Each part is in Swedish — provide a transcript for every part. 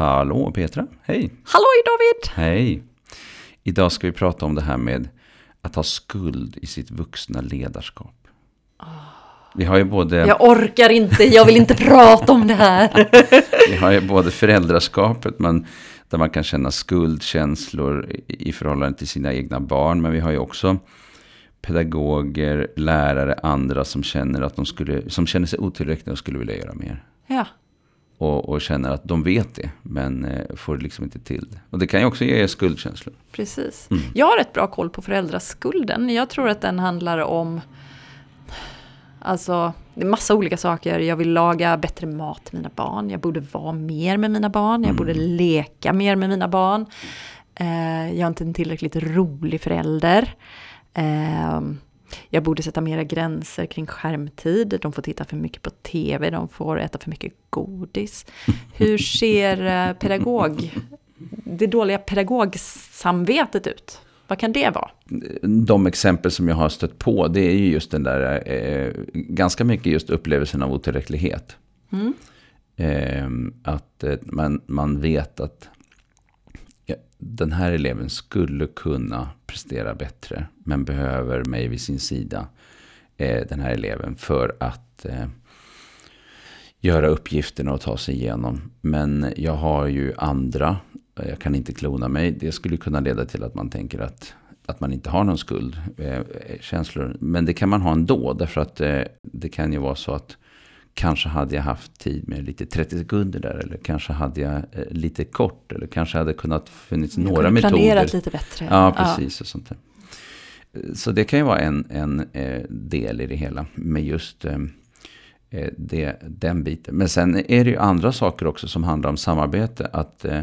Hallå Petra, hej! Halloj David! Hej! Idag ska vi prata om det här med att ha skuld i sitt vuxna ledarskap. Vi har ju både, Jag orkar inte, jag vill inte prata om det här. vi har ju både föräldraskapet, men, där man kan känna skuldkänslor i i förhållande till sina egna barn. Men vi har ju också pedagoger, lärare, andra som känner, att de skulle, som känner sig otillräckliga och skulle vilja göra mer. Ja, Och, och känner att de vet det, men eh, får liksom inte till det. Och det kan ju också ge skuldkänslor. precis. Mm. Jag har rätt bra koll på föräldraskulden. Jag tror att den handlar om Alltså, det är massa olika saker. Jag vill laga bättre mat till mina barn. Jag borde vara mer med mina barn. Jag borde leka mer med mina barn. Eh, jag är inte en tillräckligt rolig förälder. Eh, jag borde sätta mera gränser kring skärmtid. De får titta för mycket på tv. De får äta för mycket godis. Hur ser eh, pedagog, det dåliga pedagogsamvetet ut? Vad kan det vara? de exempel som jag har stött på, det är ju just den där, eh, ganska mycket just upplevelsen av otillräcklighet. Mm. Eh, att man, man vet att den här eleven skulle kunna prestera bättre, men behöver mig vid sin sida, eh, den här eleven, för att eh, göra uppgifterna och ta sig igenom. Men jag har ju andra, jag kan inte klona mig. Det skulle kunna leda till att man tänker att, att man inte har någon skuld, eh, känslor. Men det kan man ha ändå, därför att eh, det kan ju vara så att kanske hade jag haft tid med lite 30 sekunder där, eller kanske hade jag eh, lite kort, eller kanske hade kunnat funnits Jag några kunde metoder. planerat lite bättre. Ja, precis. Och sånt där. Så det kan ju vara en, en eh, del i det hela. Med just eh, eh, det, den biten. Men sen är det ju andra saker också som handlar om samarbete. Att eh,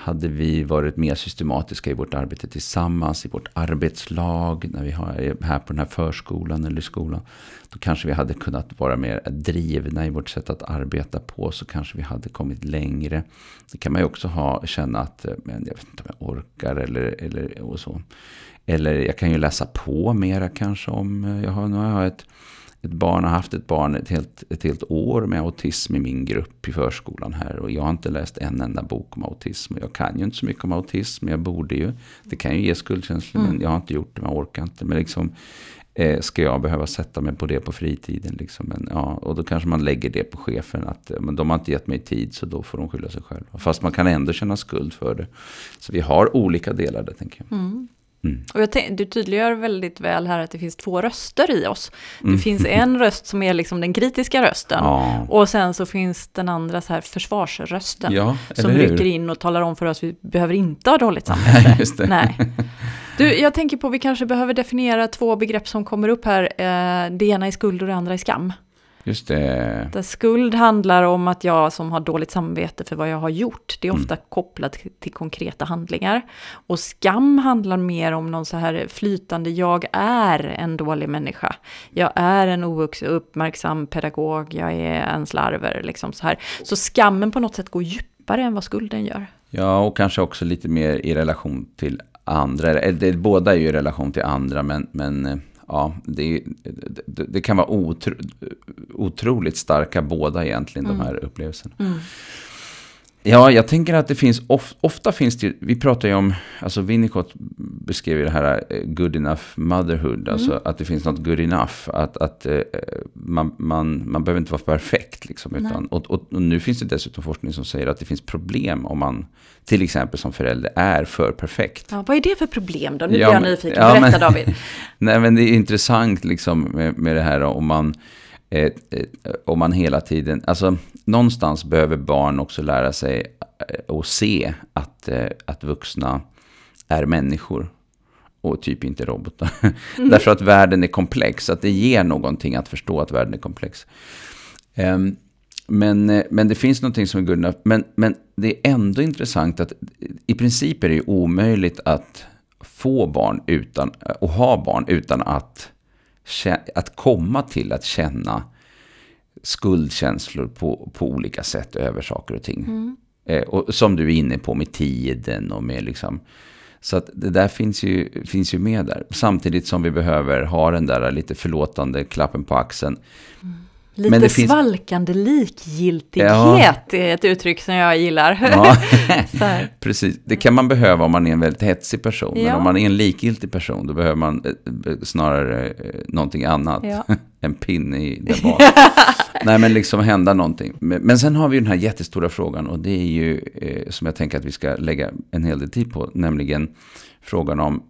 hade vi varit mer systematiska i vårt arbete tillsammans, i vårt arbetslag, när vi är här på den här förskolan eller skolan. Då kanske vi hade kunnat vara mer drivna i vårt sätt att arbeta på. Så kanske vi hade kommit längre. Det kan man ju också ha, känna att eh, men jag vet inte om jag orkar eller, eller och så. Eller jag kan ju läsa på mera kanske om, eh, jag har, nu har jag ett, ett barn, har haft ett barn ett helt, ett helt år med autism i min grupp i förskolan här. Och jag har inte läst en enda bok om autism. Och jag kan ju inte så mycket om autism, men jag borde ju. Det kan ju ge skuldkänslor, men jag har inte gjort det, men jag orkar inte. Men liksom, eh, ska jag behöva sätta mig på det på fritiden? Liksom? Men, ja, och då kanske man lägger det på chefen, att eh, men de har inte gett mig tid, så då får de skylla sig själva. Fast man kan ändå känna skuld för det. Så vi har olika delar där, tänker jag. Mm. Mm. Och jag du tydliggör väldigt väl här att det finns två röster i oss. Det Mm. finns en röst som är liksom den kritiska rösten. Ja, Och sen så finns den andra så här försvarsrösten. ja som rycker in och talar om för oss att vi behöver inte ha dåligt samvete. Det. Nej. Du, jag tänker på att vi kanske behöver definiera två begrepp som kommer upp här. Eh, Det ena är skuld och det andra är skam. Just det. Där skuld handlar om att jag som har dåligt samvete för vad jag har gjort. Det är Mm. ofta kopplat till konkreta handlingar. Och skam handlar mer om någon så här flytande, jag är en dålig människa. Jag är en ovuxen, uppmärksam pedagog, jag är en slarver, liksom så här. Så skammen på något sätt går djupare än vad skulden gör. Ja, och kanske också lite mer i relation till andra. Eller, båda är ju i relation till andra, men, men eh, ja, det, det, det kan vara otro, otroligt starka båda egentligen, de här upplevelserna. Ja, jag tänker att det finns, of, ofta finns det vi pratar ju om, alltså Winnicott beskrev ju det här eh, good enough motherhood, alltså att det finns något good enough, att, att eh, man, man, man behöver inte vara perfekt liksom, utan, och, och, och nu finns det dessutom forskning som säger att det finns problem om man till exempel som förälder är för perfekt. Ja, vad är det för problem då? Nu Ja, blir jag men- nyfiken. ja, Berätta men- David. Nej, men det är intressant liksom med, med det här om man, eh, eh, om man hela tiden, alltså någonstans behöver barn också lära sig eh, och se att, eh, att vuxna är människor och typ inte robotar. Därför att världen är komplex, att det ger någonting att förstå att världen är komplex. Ehm, men, men det finns någonting som är good enough. Men, men det är ändå intressant att i princip är det ju omöjligt att få barn utan, och ha barn utan att, att komma till att känna skuldkänslor på, på olika sätt över saker och ting. Eh, och som du är inne på med tiden och med liksom... Så att det där finns ju, finns ju med där. Samtidigt som vi behöver ha den där lite förlåtande klappen på axeln. Lite Men det finns- svalkande likgiltighet är ett uttryck som jag gillar. Ja, precis. Det kan man behöva om man är en väldigt hetsig person. Men Ja. om man är en likgiltig person, då behöver man eh, eh, snarare eh, någonting annat. Ja. en pinne i där bak. Nej, men liksom hända någonting. Men, men sen har vi ju den här jättestora frågan och det är ju som jag tänker att vi ska lägga en hel del tid på, nämligen frågan om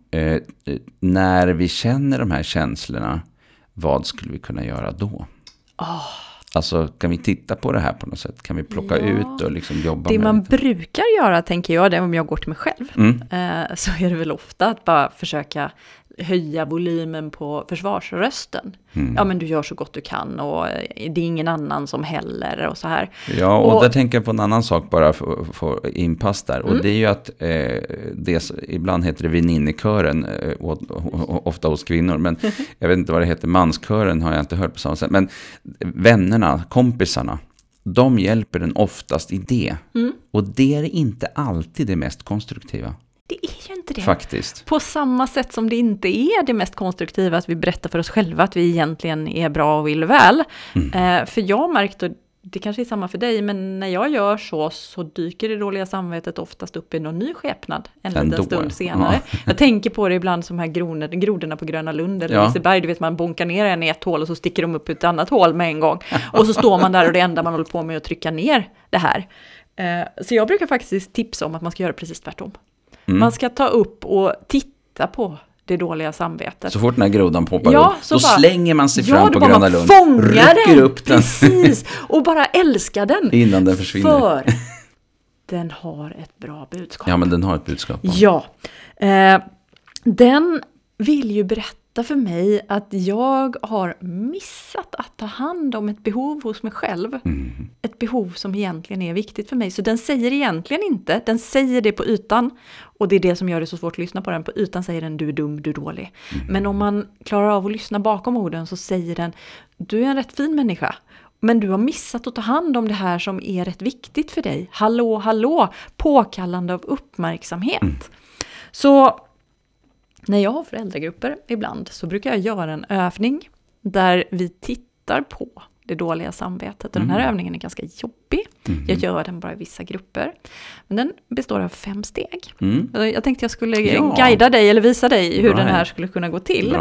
när vi känner de här känslorna, vad skulle vi kunna göra då? Ah. Alltså, kan vi titta på det här på något sätt? Kan vi plocka Ja. ut och liksom jobba Det med man lite? brukar göra, tänker jag, det om jag går till mig själv, Mm. eh, så är det väl ofta att bara försöka höja volymen på försvarsrösten. Mm. Ja, men du gör så gott du kan och eh, det är ingen annan som heller och så här. Ja, och, Och- där tänker jag på en annan sak bara för få inpass där. Mm. Och det är ju att eh, det, ibland heter det väninnekören, eh, ofta hos kvinnor. Men jag vet inte vad det heter, manskören har jag inte hört på samma sätt. Men vännerna, kompisarna, de hjälper den oftast i det. Mm. Och det är inte alltid det mest konstruktiva, Det är ju inte det. faktiskt. På samma sätt som det inte är det mest konstruktiva att vi berättar för oss själva att vi egentligen är bra och vill väl. Eh, för jag märkt, och det kanske är samma för dig, men när jag gör så så dyker det dåliga samvetet oftast upp i någon ny skepnad en Ändå, liten stund ja. senare. Jag tänker på det ibland som här gronor, grodorna på Gröna Lund eller Ja. Liseberg, du vet man bonkar ner en i ett hål och så sticker de upp i ett annat hål med en gång. Och så står man där och det enda man håller på med är att trycka ner det här. Eh, så jag brukar faktiskt tipsa om att man ska göra precis tvärtom. Mm. Man ska ta upp och titta på det dåliga samvetet. Så fort den här grodan poppar Ja, upp, så då bara- slänger man sig ja, fram på Gröna man Lund, fångar rycker den, upp den Precis, och bara älskar den. innan den försvinner. För den har ett bra budskap. Ja, men den har ett budskap. Ja, eh, den vill ju berätta för mig att jag har missat att ta hand om ett behov hos mig själv. Mm. Ett behov som egentligen är viktigt för mig. Så den säger egentligen inte, den säger det på ytan. Och det är det som gör det så svårt att lyssna på den. På ytan säger den du är dum, du är dålig. Men om man klarar av att lyssna bakom orden så säger den du är en rätt fin människa. Men du har missat att ta hand om det här som är rätt viktigt för dig. Hallå, hallå, påkallande av uppmärksamhet. Så när jag har föräldragrupper ibland så brukar jag göra en övning där vi tittar på det dåliga samvetet. Och den här övningen är ganska jobbig. Jag gör den bara i vissa grupper. Men den består av fem steg. Mm. Jag tänkte jag skulle Ja. guida dig eller visa dig hur den Right. här skulle kunna gå till.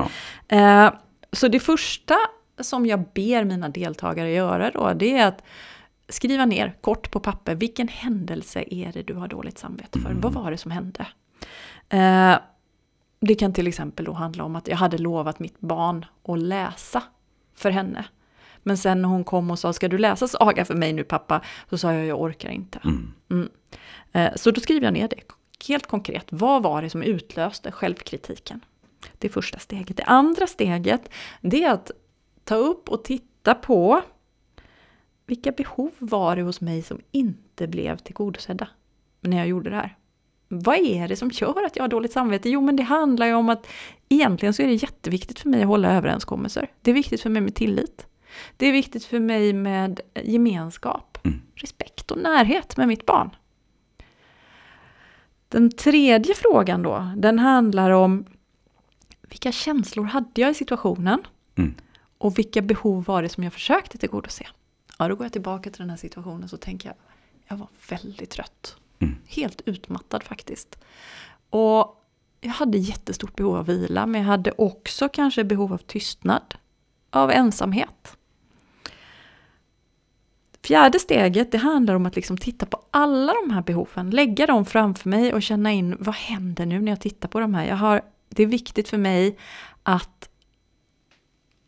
Eh, så det första som jag ber mina deltagare göra då, det är att skriva ner kort på papper, vilken händelse är det du har dåligt samvete för? Vad var det som hände? Eh, det kan till exempel då handla om att jag hade lovat mitt barn att läsa för henne. Men sen när hon kom och sa, ska du läsa saga för mig nu pappa? Så sa jag, jag orkar inte. Mm. Mm. Eh, Så då skriver jag ner det helt konkret. Vad var det som utlöste självkritiken? Det första steget. Det andra steget det är att ta upp och titta på vilka behov var det hos mig som inte blev tillgodosedda när jag gjorde det här. Vad är det som gör att jag har dåligt samvete? Jo, men det handlar ju om att egentligen så är det jätteviktigt för mig att hålla överenskommelser. Det är viktigt för mig med tillit. Det är viktigt för mig med gemenskap, Mm. respekt och närhet med mitt barn. Den tredje frågan då, den handlar om vilka känslor hade jag i situationen? Mm. Och vilka behov var det som jag försökte tillgodose? Ja, då går jag tillbaka till den här situationen så tänker jag, jag var väldigt trött. Mm. Helt utmattad faktiskt. Och jag hade jättestort behov av vila, men jag hade också kanske behov av tystnad, av ensamhet. Fjärde steget, det handlar om att liksom titta på alla de här behoven, lägga dem framför mig och känna in vad händer nu när jag tittar på de här. Jag har, det är viktigt för mig att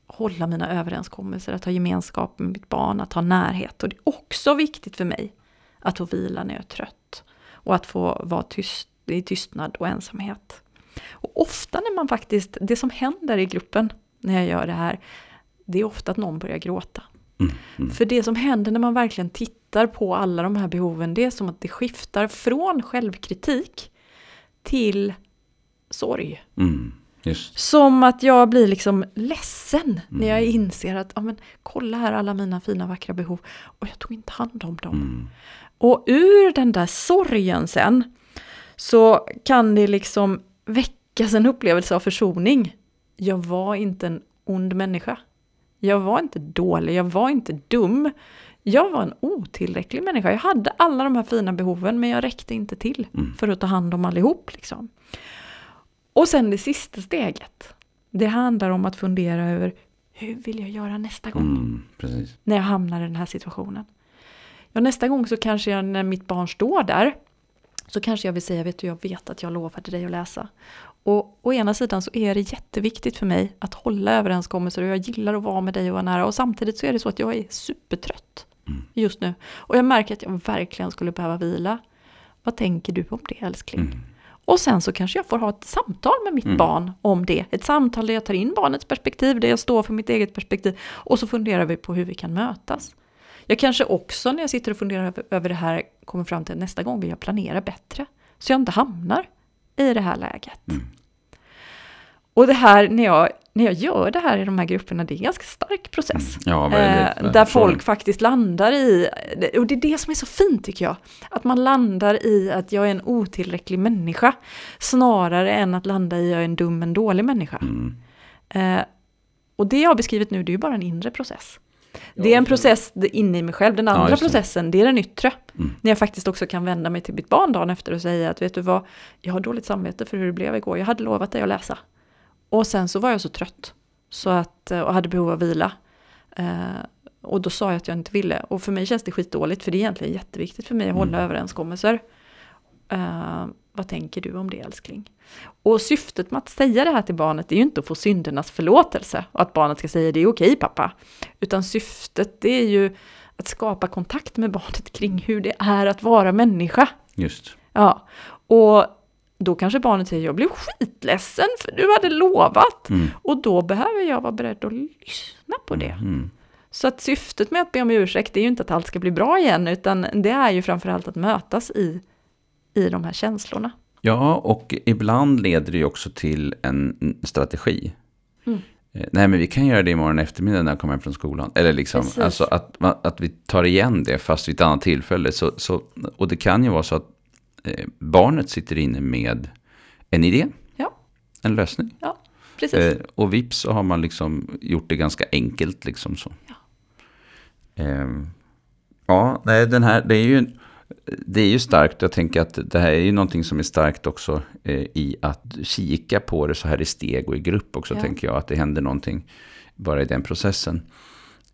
hålla mina överenskommelser, att ha gemenskap med mitt barn, att ha närhet. Och det är också viktigt för mig att få vila när jag är trött och att få vara tyst, i tystnad och ensamhet. Och ofta när man faktiskt, det som händer i gruppen när jag gör det här, det är ofta att någon börjar gråta. Mm. Mm. För det som händer när man verkligen tittar på alla de här behoven, det är som att det skiftar från självkritik till sorg. Mm. Som att jag blir liksom ledsen när jag inser att, ja men kolla här alla mina fina vackra behov och jag tog inte hand om dem. Och ur den där sorgen sen så kan det liksom väckas en upplevelse av försoning. Jag var inte en ond människa. Jag var inte dålig, jag var inte dum. Jag var en otillräcklig människa. Jag hade alla de här fina behoven men jag räckte inte till Mm. för att ta hand om allihop. Liksom. Och sen det sista steget. Det handlar om att fundera över hur vill jag göra nästa gång? Mm, när jag hamnar i den här situationen. Ja, nästa gång så kanske jag när mitt barn står där så kanske jag vill säga, vet du, jag vet att jag lovade dig att läsa. Och å ena sidan så är det jätteviktigt för mig att hålla överenskommelser och jag gillar att vara med dig och vara nära. Och samtidigt så är det så att jag är supertrött Mm. just nu. Och jag märker att jag verkligen skulle behöva vila. Vad tänker du om det älskling? Mm. Och sen så kanske jag får ha ett samtal med mitt Mm. barn om det. Ett samtal där jag tar in barnets perspektiv, där jag står för mitt eget perspektiv. Och så funderar vi på hur vi kan mötas. Jag kanske också när jag sitter och funderar över- det här kommer fram till att nästa gång vill jag planera bättre. Så jag inte hamnar i det här läget. Mm. Och det här, när jag, när jag gör det här i de här grupperna, det är en ganska stark process. Ja, väldigt. Eh, där folk faktiskt landar i, och det är det som är så fint tycker jag, att man landar i att jag är en otillräcklig människa, snarare än att landa i att jag är en dum, en dålig människa. Mm. Eh, och det jag har beskrivit nu, det är ju bara en inre process. Det är en process inne i mig själv, den andra det. processen, det är den yttre. Mm. När jag faktiskt också kan vända mig till mitt barn dagen efter och säga att vet du vad, jag har dåligt samvete för hur det blev igår, jag hade lovat dig att läsa. Och sen så var jag så trött så att, och hade behov av vila. Eh, och då sa jag att jag inte ville. Och för mig känns det skitdåligt för det är egentligen jätteviktigt för mig att hålla Mm. överenskommelser. Eh, vad tänker du om det älskling? Och syftet med att säga det här till barnet är ju inte att få syndernas förlåtelse och att barnet ska säga det är okej pappa. Utan syftet det är ju att skapa kontakt med barnet kring hur det är att vara människa. Just. Ja, och då kanske barnet säger jag blev skitledsen för du hade lovat. Mm. Och då behöver jag vara beredd att lyssna på det. Mm. Så att syftet med att be om ursäkt är ju inte att allt ska bli bra igen, utan det är ju framförallt att mötas i, i de här känslorna. Ja, och ibland leder det ju också till en strategi. Mm. Eh, Nej, men vi kan göra det imorgon eftermiddag när jag kommer hem från skolan. Eller liksom, Precis. alltså att, att vi tar igen det fast vid ett annat tillfälle. Så, så, och det kan ju vara så att eh, barnet sitter inne med en idé, Ja, en lösning. ja precis. Eh, och vips så har man liksom gjort det ganska enkelt liksom så. Ja. Eh, ja, nej, den här, det är ju, det är ju starkt. Jag tänker att det här är ju någonting som är starkt också eh, i att kika på det så här i steg och i grupp också, Ja. tänker jag. Att det händer någonting bara i den processen.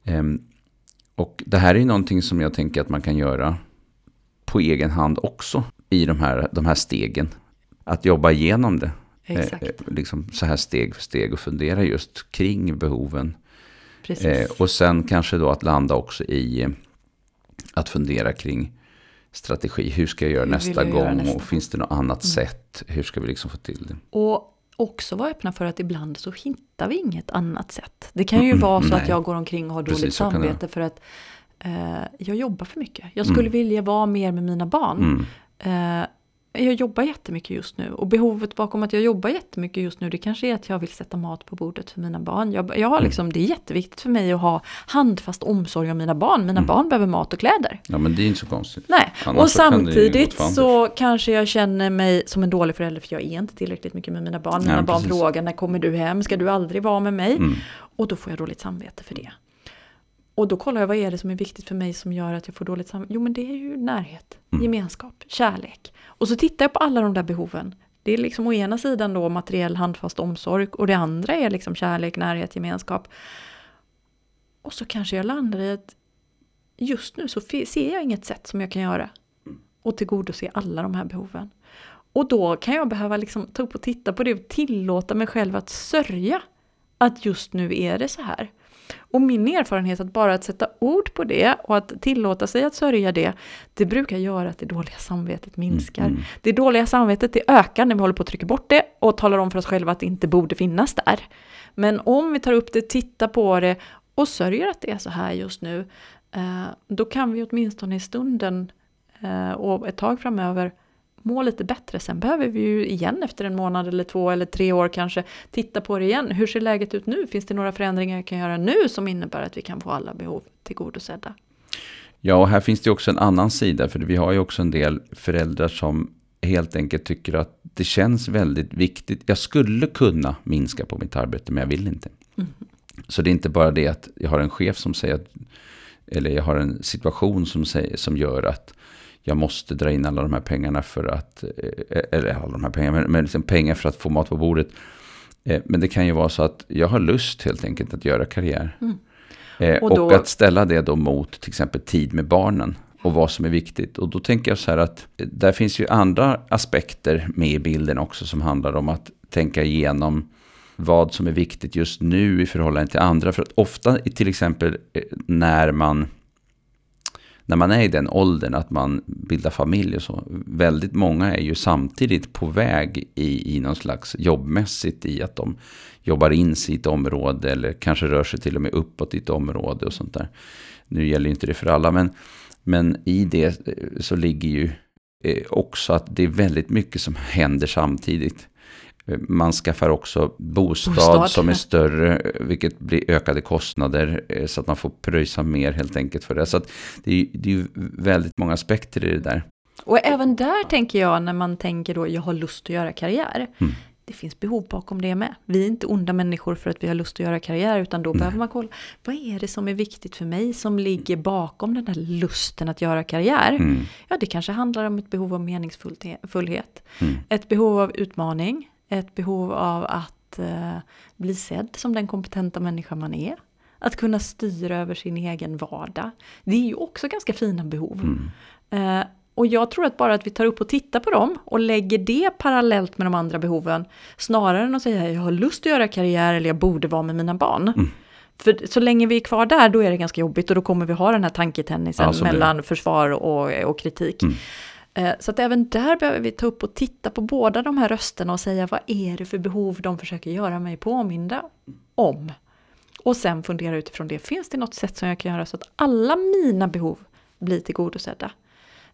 Ehm, och det här är ju någonting som jag tänker att man kan göra på egen hand också i de här, de här stegen. Att jobba igenom det. Exakt, Eh, liksom så här steg för steg och fundera just kring behoven. Eh, och sen kanske då att landa också i eh, att fundera kring strategi. Hur ska jag göra nästa jag göra gång? nästa och finns det något annat sätt? Hur ska vi liksom få till det? Och också vara öppna för att ibland så hittar vi inget annat sätt. Det kan ju Mm, vara så nej. att jag går omkring och har Precis, dåligt samvete för att eh, jag jobbar för mycket. Jag skulle Mm. vilja vara mer med mina barn. Mm. Eh, jag jobbar jättemycket just nu och behovet bakom att jag jobbar jättemycket just nu det kanske är att jag vill sätta mat på bordet för mina barn. Jag, jag har Mm. liksom, det är jätteviktigt för mig att ha handfast omsorg om mina barn. Mina Mm. barn behöver mat och kläder. Ja, men det är inte så konstigt. Nej, Annars och så samtidigt Anders. så kanske jag känner mig som en dålig förälder för jag är inte tillräckligt mycket med mina barn. Mina Ja, barn precis. frågar när kommer du hem, ska du aldrig vara med mig? Mm. Och då får jag dåligt samvete för det. Och då kollar jag vad är det som är viktigt för mig som gör att jag får dåligt samvete? Jo men det är ju närhet, Mm. gemenskap, kärlek. Och så tittar jag på alla de där behoven. Det är liksom å ena sidan då materiell handfast omsorg och det andra är liksom kärlek, närhet, gemenskap. Och så kanske jag landar i att just nu så ser jag inget sätt som jag kan göra och tillgodose alla de här behoven. Och då kan jag behöva liksom ta upp och titta på det och tillåta mig själv att sörja att just nu är det så här. Och min erfarenhet att bara att sätta ord på det och att tillåta sig att sörja det, det brukar göra att det dåliga samvetet minskar. Mm. Det dåliga samvetet det ökar när vi håller på att trycka bort det och talar om för oss själva att det inte borde finnas där. Men om vi tar upp det, tittar på det och sörjer att det är så här just nu, eh, då kan vi åtminstone i stunden eh, och ett tag framöver må lite bättre. Sen behöver vi ju igen efter en månad eller två eller tre år kanske titta på det igen. Hur ser läget ut nu? Finns det några förändringar jag kan göra nu som innebär att vi kan få alla behov tillgodosedda? Ja, och här finns det också en annan sida. För vi har ju också en del föräldrar som helt enkelt tycker att det känns väldigt viktigt. Jag skulle kunna minska på mitt arbete, men jag vill inte. Mm. Så det är inte bara det att jag har en chef som säger att, eller jag har en situation som, säger, som gör att jag måste dra in alla de här pengarna för att, eh, eller alla de här pengarna, men, men liksom pengar för att få mat på bordet. Eh, men det kan ju vara så att jag har lust helt enkelt att göra karriär. Mm. Eh, och, då... och, att ställa det då mot till exempel tid med barnen och vad som är viktigt. Och då tänker jag så här att där finns ju andra aspekter med i bilden också som handlar om att tänka igenom vad som är viktigt just nu i förhållande till andra. För att ofta till exempel när man när man är i den åldern att man bildar familj och så. Väldigt många är ju samtidigt på väg i, i någon slags jobbmässigt i att de jobbar in sig i ett område eller kanske rör sig till och med uppåt i ett område och sånt där. Nu gäller ju inte det för alla men, men i det eh, så ligger ju eh, också att det är väldigt mycket som händer samtidigt. Man skaffar också bostad, bostad, som är större, vilket blir ökade kostnader. Eh, så att man får pröjsa mer helt enkelt för det. Så det är, det är väldigt många aspekter i det där. Och även där tänker jag när man tänker då, jag har lust att göra karriär. Mm. Det finns behov bakom det med. Vi är inte onda människor för att vi har lust att göra karriär, utan då mm. behöver man kolla, vad är det som är viktigt för mig som ligger bakom den här lusten att göra karriär? Mm. Ja, det kanske handlar om ett behov av meningsfullhet, mm. ett behov av utmaning, ett behov av att eh, bli sedd som den kompetenta människa man är. Att kunna styra över sin egen vardag. Det är ju också ganska fina behov. Mm. Eh, och jag tror att bara att vi tar upp och tittar på dem och lägger det parallellt med de andra behoven, snarare än att säga jag har lust att göra karriär eller jag borde vara med mina barn. Mm. För så länge vi är kvar där, då är det ganska jobbigt och då kommer vi ha den här tanketennisen ja, mellan försvar och, och kritik. Mm. Eh, så att även där behöver vi ta upp och titta på båda de här rösterna och säga vad är det för behov de försöker göra mig påminda om? Och sen fundera utifrån det, finns det något sätt som jag kan göra så att alla mina behov blir tillgodosedda?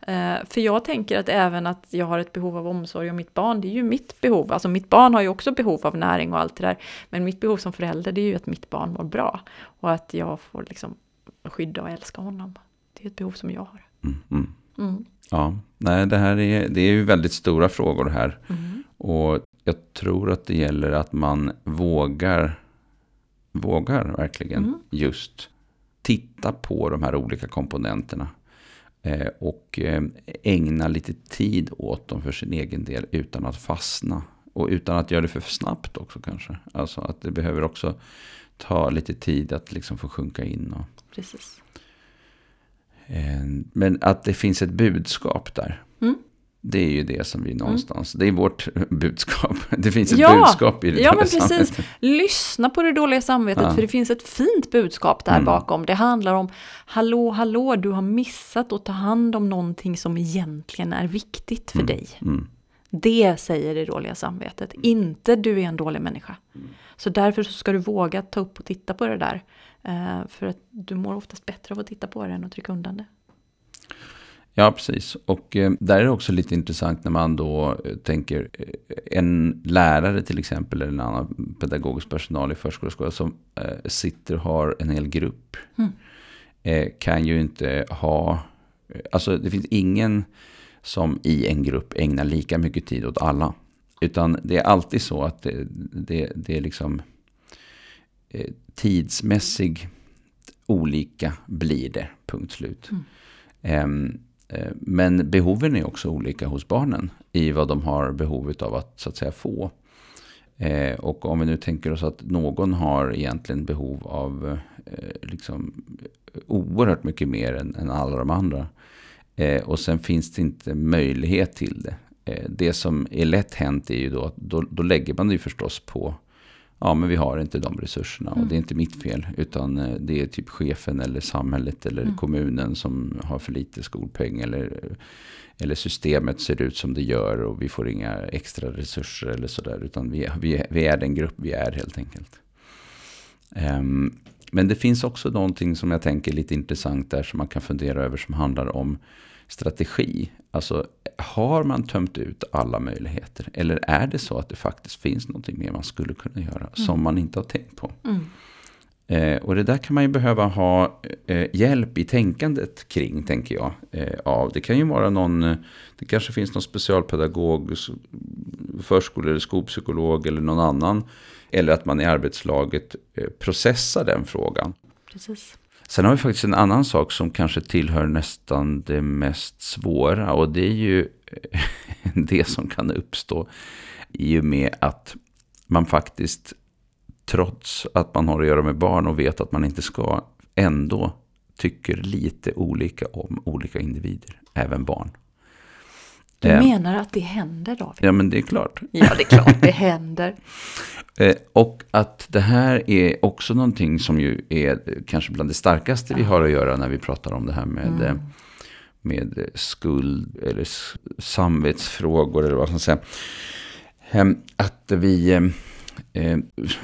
Eh, för jag tänker att även att jag har ett behov av omsorg om mitt barn, det är ju mitt behov. Alltså mitt barn har ju också behov av näring och allt det där. Men mitt behov som förälder, det är ju att mitt barn mår bra. Och att jag får liksom skydda och älska honom. Det är ett behov som jag har. Mm, mm. Mm. Ja, nej, det här är, det är ju väldigt stora frågor här. Mm. Och jag tror att det gäller att man vågar, vågar verkligen mm. just titta på de här olika komponenterna. Eh, och eh, ägna lite tid åt dem för sin egen del utan att fastna. Och utan att göra det för snabbt också kanske. Alltså att det behöver också ta lite tid att liksom få sjunka in. Och, Precis. Eh, men att det finns ett budskap där. Mm. Det är ju det som vi någonstans, mm. det är vårt budskap. Det finns ett ja, budskap i det Ja, men precis. Samvetet. Lyssna på det dåliga samvetet, ja. för det finns ett fint budskap där mm. bakom. Det handlar om, hallå, hallå, du har missat att ta hand om någonting som egentligen är viktigt för mm. dig. Mm. Det säger det dåliga samvetet, inte du är en dålig människa. Mm. Så därför så ska du våga ta upp och titta på det där. Uh, för att du mår oftast bättre av att titta på det än att trycka undan det. Ja, precis. Och eh, där är det också lite intressant när man då eh, tänker eh, en lärare till exempel eller en annan pedagogisk personal i skola som eh, sitter och har en hel grupp. Mm. Eh, kan ju inte ha, eh, alltså det finns ingen som i en grupp ägnar lika mycket tid åt alla. Utan det är alltid så att det, det, det är liksom tidsmässig olika blir det, punkt slut. Mm. Um, Eh, men behoven är också olika hos barnen i vad de har behov av att så att säga få. Eh, och om vi nu tänker oss att någon har egentligen behov av eh, liksom, oerhört mycket mer än, än alla de andra. och sen finns det inte möjlighet till det. det som är lätt hänt är ju då att då, då lägger man det ju förstås på ja men vi har inte de resurserna och mm. det är inte mitt fel. Utan eh, det är typ chefen eller samhället eller mm. kommunen som har för lite skolpeng. Eller, eller systemet ser ut som det gör och vi får inga extra resurser eller sådär. Utan vi, vi, vi är den grupp vi är helt enkelt. Um, men det finns också någonting som jag tänker är lite intressant där som man kan fundera över som handlar om strategi. Alltså, har man tömt ut alla möjligheter? Eller är det så att det faktiskt finns någonting mer man skulle kunna göra mm. som man inte har tänkt på? Mm. Eh, och det där kan man ju behöva ha eh, hjälp i tänkandet kring, tänker jag. Eh, av. Det kan ju vara någon, det kanske finns någon specialpedagog förskole eller skolpsykolog eller någon annan. Eller att man i arbetslaget eh, processar den frågan. Precis. Sen har vi faktiskt en annan sak som kanske tillhör nästan det mest svåra. Och det är ju det som kan uppstå i och med att man faktiskt, trots att man har att göra med barn och vet att man inte ska, ändå tycker lite olika om olika individer, även barn. Du Eh, menar att det händer David? Ja, men det är klart. Ja, det är klart det händer. Eh, och att det här är också någonting som ju är kanske bland det starkaste vi har att göra när vi pratar om det här med, eh, med skuld eller samvetsfrågor eller vad man ska säga. Ehm, Att vi, eh, eh,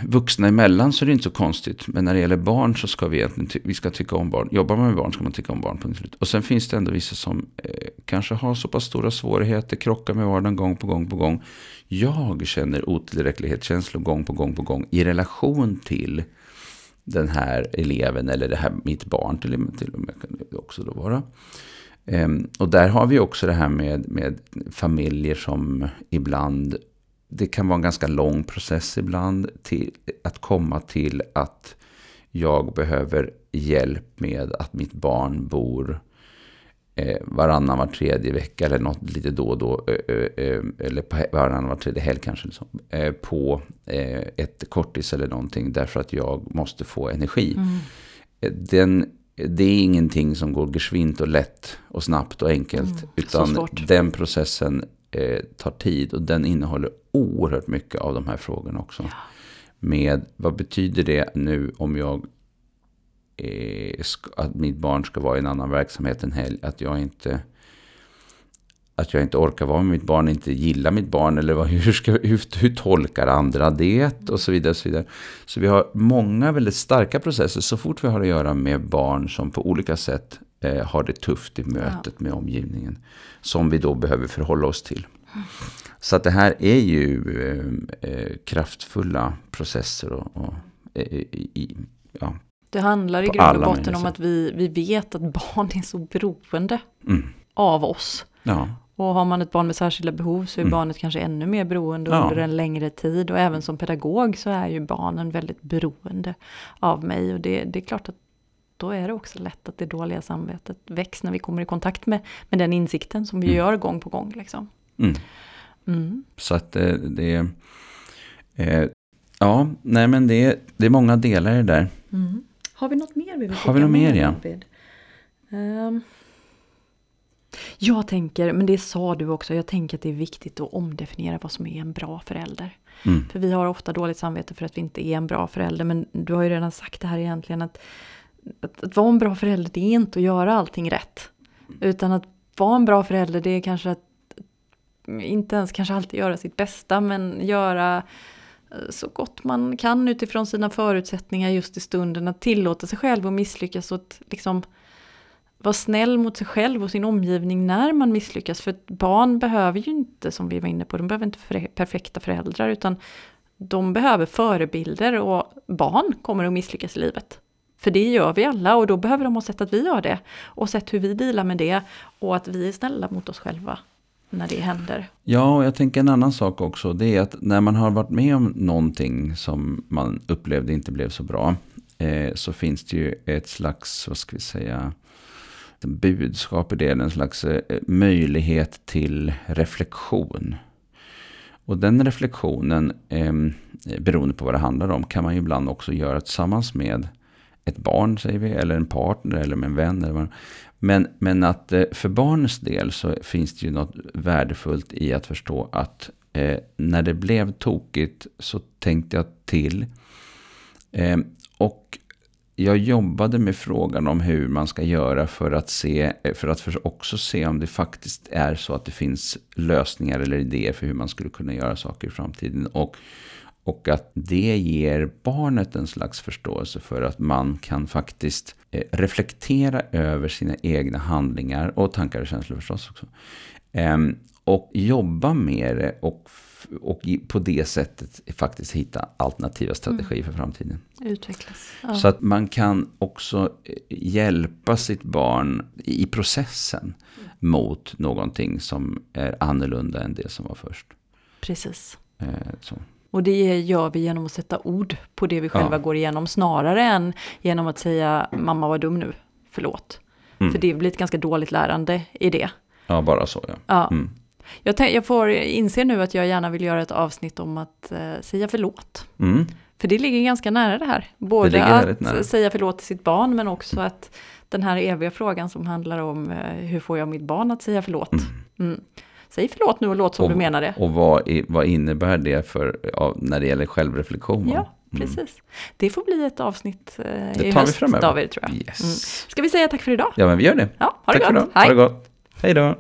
vuxna emellan så är det inte så konstigt. Men när det gäller barn så ska vi egentligen vi ska tycka om barn. Jobbar man med barn ska man tycka om barn. Punkt slut. Och sen finns det ändå vissa som eh, kanske har så pass stora svårigheter, krockar med vardagen gång på gång på gång. Jag känner otillräcklighetskänslor gång på gång på gång i relation till den här eleven eller det här mitt barn till, till och med kan det också då vara. Ehm, och där har vi också det här med, med familjer som ibland, det kan vara en ganska lång process ibland till att komma till att jag behöver hjälp med att mitt barn bor eh, varannan var tredje vecka eller något lite då och då, eh, eh, eh, eller varannan var tredje helg kanske, liksom, eh, på eh, ett kortis eller någonting därför att jag måste få energi. Eh, Den, det är ingenting som går geschwint och lätt och snabbt och enkelt. så utan den processen eh, tar tid och den innehåller oerhört mycket av de här frågorna också. Med vad betyder det nu om jag eh, att mitt barn ska vara i en annan verksamhet en helg. Att jag inte att jag inte orkar vara med mitt barn, inte gillar mitt barn. Eller vad, hur, ska, hur, hur tolkar andra det? Och så vidare. Och så, vidare. så vi har många väldigt starka processer så fort vi har att göra med barn som på olika sätt eh, har det tufft i mötet med omgivningen. Som vi då behöver förhålla oss till. Så att det här är ju eh, eh, kraftfulla processer. Och, och, eh, i, ja. Det handlar i grund och botten om att vi, vi vet att barn är så beroende Mm. av oss. ja. Och har man ett barn med särskilda behov så är barnet kanske ännu mer beroende Mm. Ja. under en längre tid. Och även som pedagog så är ju barnen väldigt beroende av mig. Och det, det är klart att då är det också lätt att det dåliga samvetet väcks när vi kommer i kontakt med, med den insikten som vi Mm. gör gång på gång. Liksom. Mm. Mm. Så att eh, det är... Eh, ja, nej men det är, det är många delar i det där. Mm. Har vi något mer vi vill Har vi något mer, med, ja? Ehm, jag tänker, men det sa du också, jag tänker att det är viktigt att omdefiniera vad som är en bra förälder. Mm. För vi har ofta dåligt samvete för att vi inte är en bra förälder. Men du har ju redan sagt det här egentligen att, att, att vara en bra förälder det är inte att göra allting rätt. Utan att vara en bra förälder det är kanske att inte ens kanske alltid göra sitt bästa men göra Eh, så gott man kan utifrån sina förutsättningar just i stunden. Att tillåta sig själv att misslyckas och att liksom vara snäll mot sig själv och sin omgivning när man misslyckas. För barn behöver ju inte, som vi var inne på, de behöver inte för perfekta föräldrar utan de behöver förebilder och barn kommer att misslyckas i livet. För det gör vi alla och då behöver de ha sett att vi gör det och sett hur vi dealar med det och att vi är snälla mot oss själva när det händer. Ja, och jag tänker en annan sak också. Det är att när man har varit med om någonting som man upplevde inte blev så bra. Eh, så finns det ju ett slags, vad ska vi säga, budskap i det. En slags eh, möjlighet till reflektion. Och den reflektionen, eh, beroende på vad det handlar om, kan man ju ibland också göra tillsammans med ett barn, säger vi, eller en partner, eller med en vän. Eller vad. Men, men att eh, för barnens del så finns det ju något värdefullt i att förstå att eh, när det blev tokigt så tänkte jag till. Eh, och jag jobbade med frågan om hur man ska göra för att, se, eh, för att också se om det faktiskt är så att det finns lösningar eller idéer för hur man skulle kunna göra saker i framtiden. Och, och att det ger barnet en slags förståelse för att man kan faktiskt eh, reflektera över sina egna handlingar och tankar och känslor förstås också. Ehm, och jobba med det och, och på det sättet faktiskt hitta alternativa strategier för framtiden. Utvecklas. Ja. Så att man kan också eh, hjälpa sitt barn i processen mot någonting som är annorlunda än det som var först. Precis. Eh, så. Och det gör vi genom att sätta ord på det vi själva Ja. går igenom snarare än genom att säga mamma var dum nu, förlåt. Mm. För det blir ett ganska dåligt lärande i det. Ja, bara så ja. Ja. Mm. Jag, tänk, jag får inse nu att jag gärna vill göra ett avsnitt om att eh, säga förlåt. Mm. För det ligger ganska nära det här. Både väldigt att nära. säga förlåt till sitt barn men också att den här eviga frågan som handlar om eh, hur får jag mitt barn att säga förlåt. Mm. Säg förlåt nu och låt som Och- du menar det. Och vad, vad innebär det för, när det gäller självreflektion? Ja, precis. Det får bli ett avsnitt eh, Det i tar vi höst, framöver. David, tror jag. Yes. Mm. Ska vi säga tack för idag? Ja, men vi gör det. Ja, ha det Tack för gott. idag. Ha det gott. Hej då.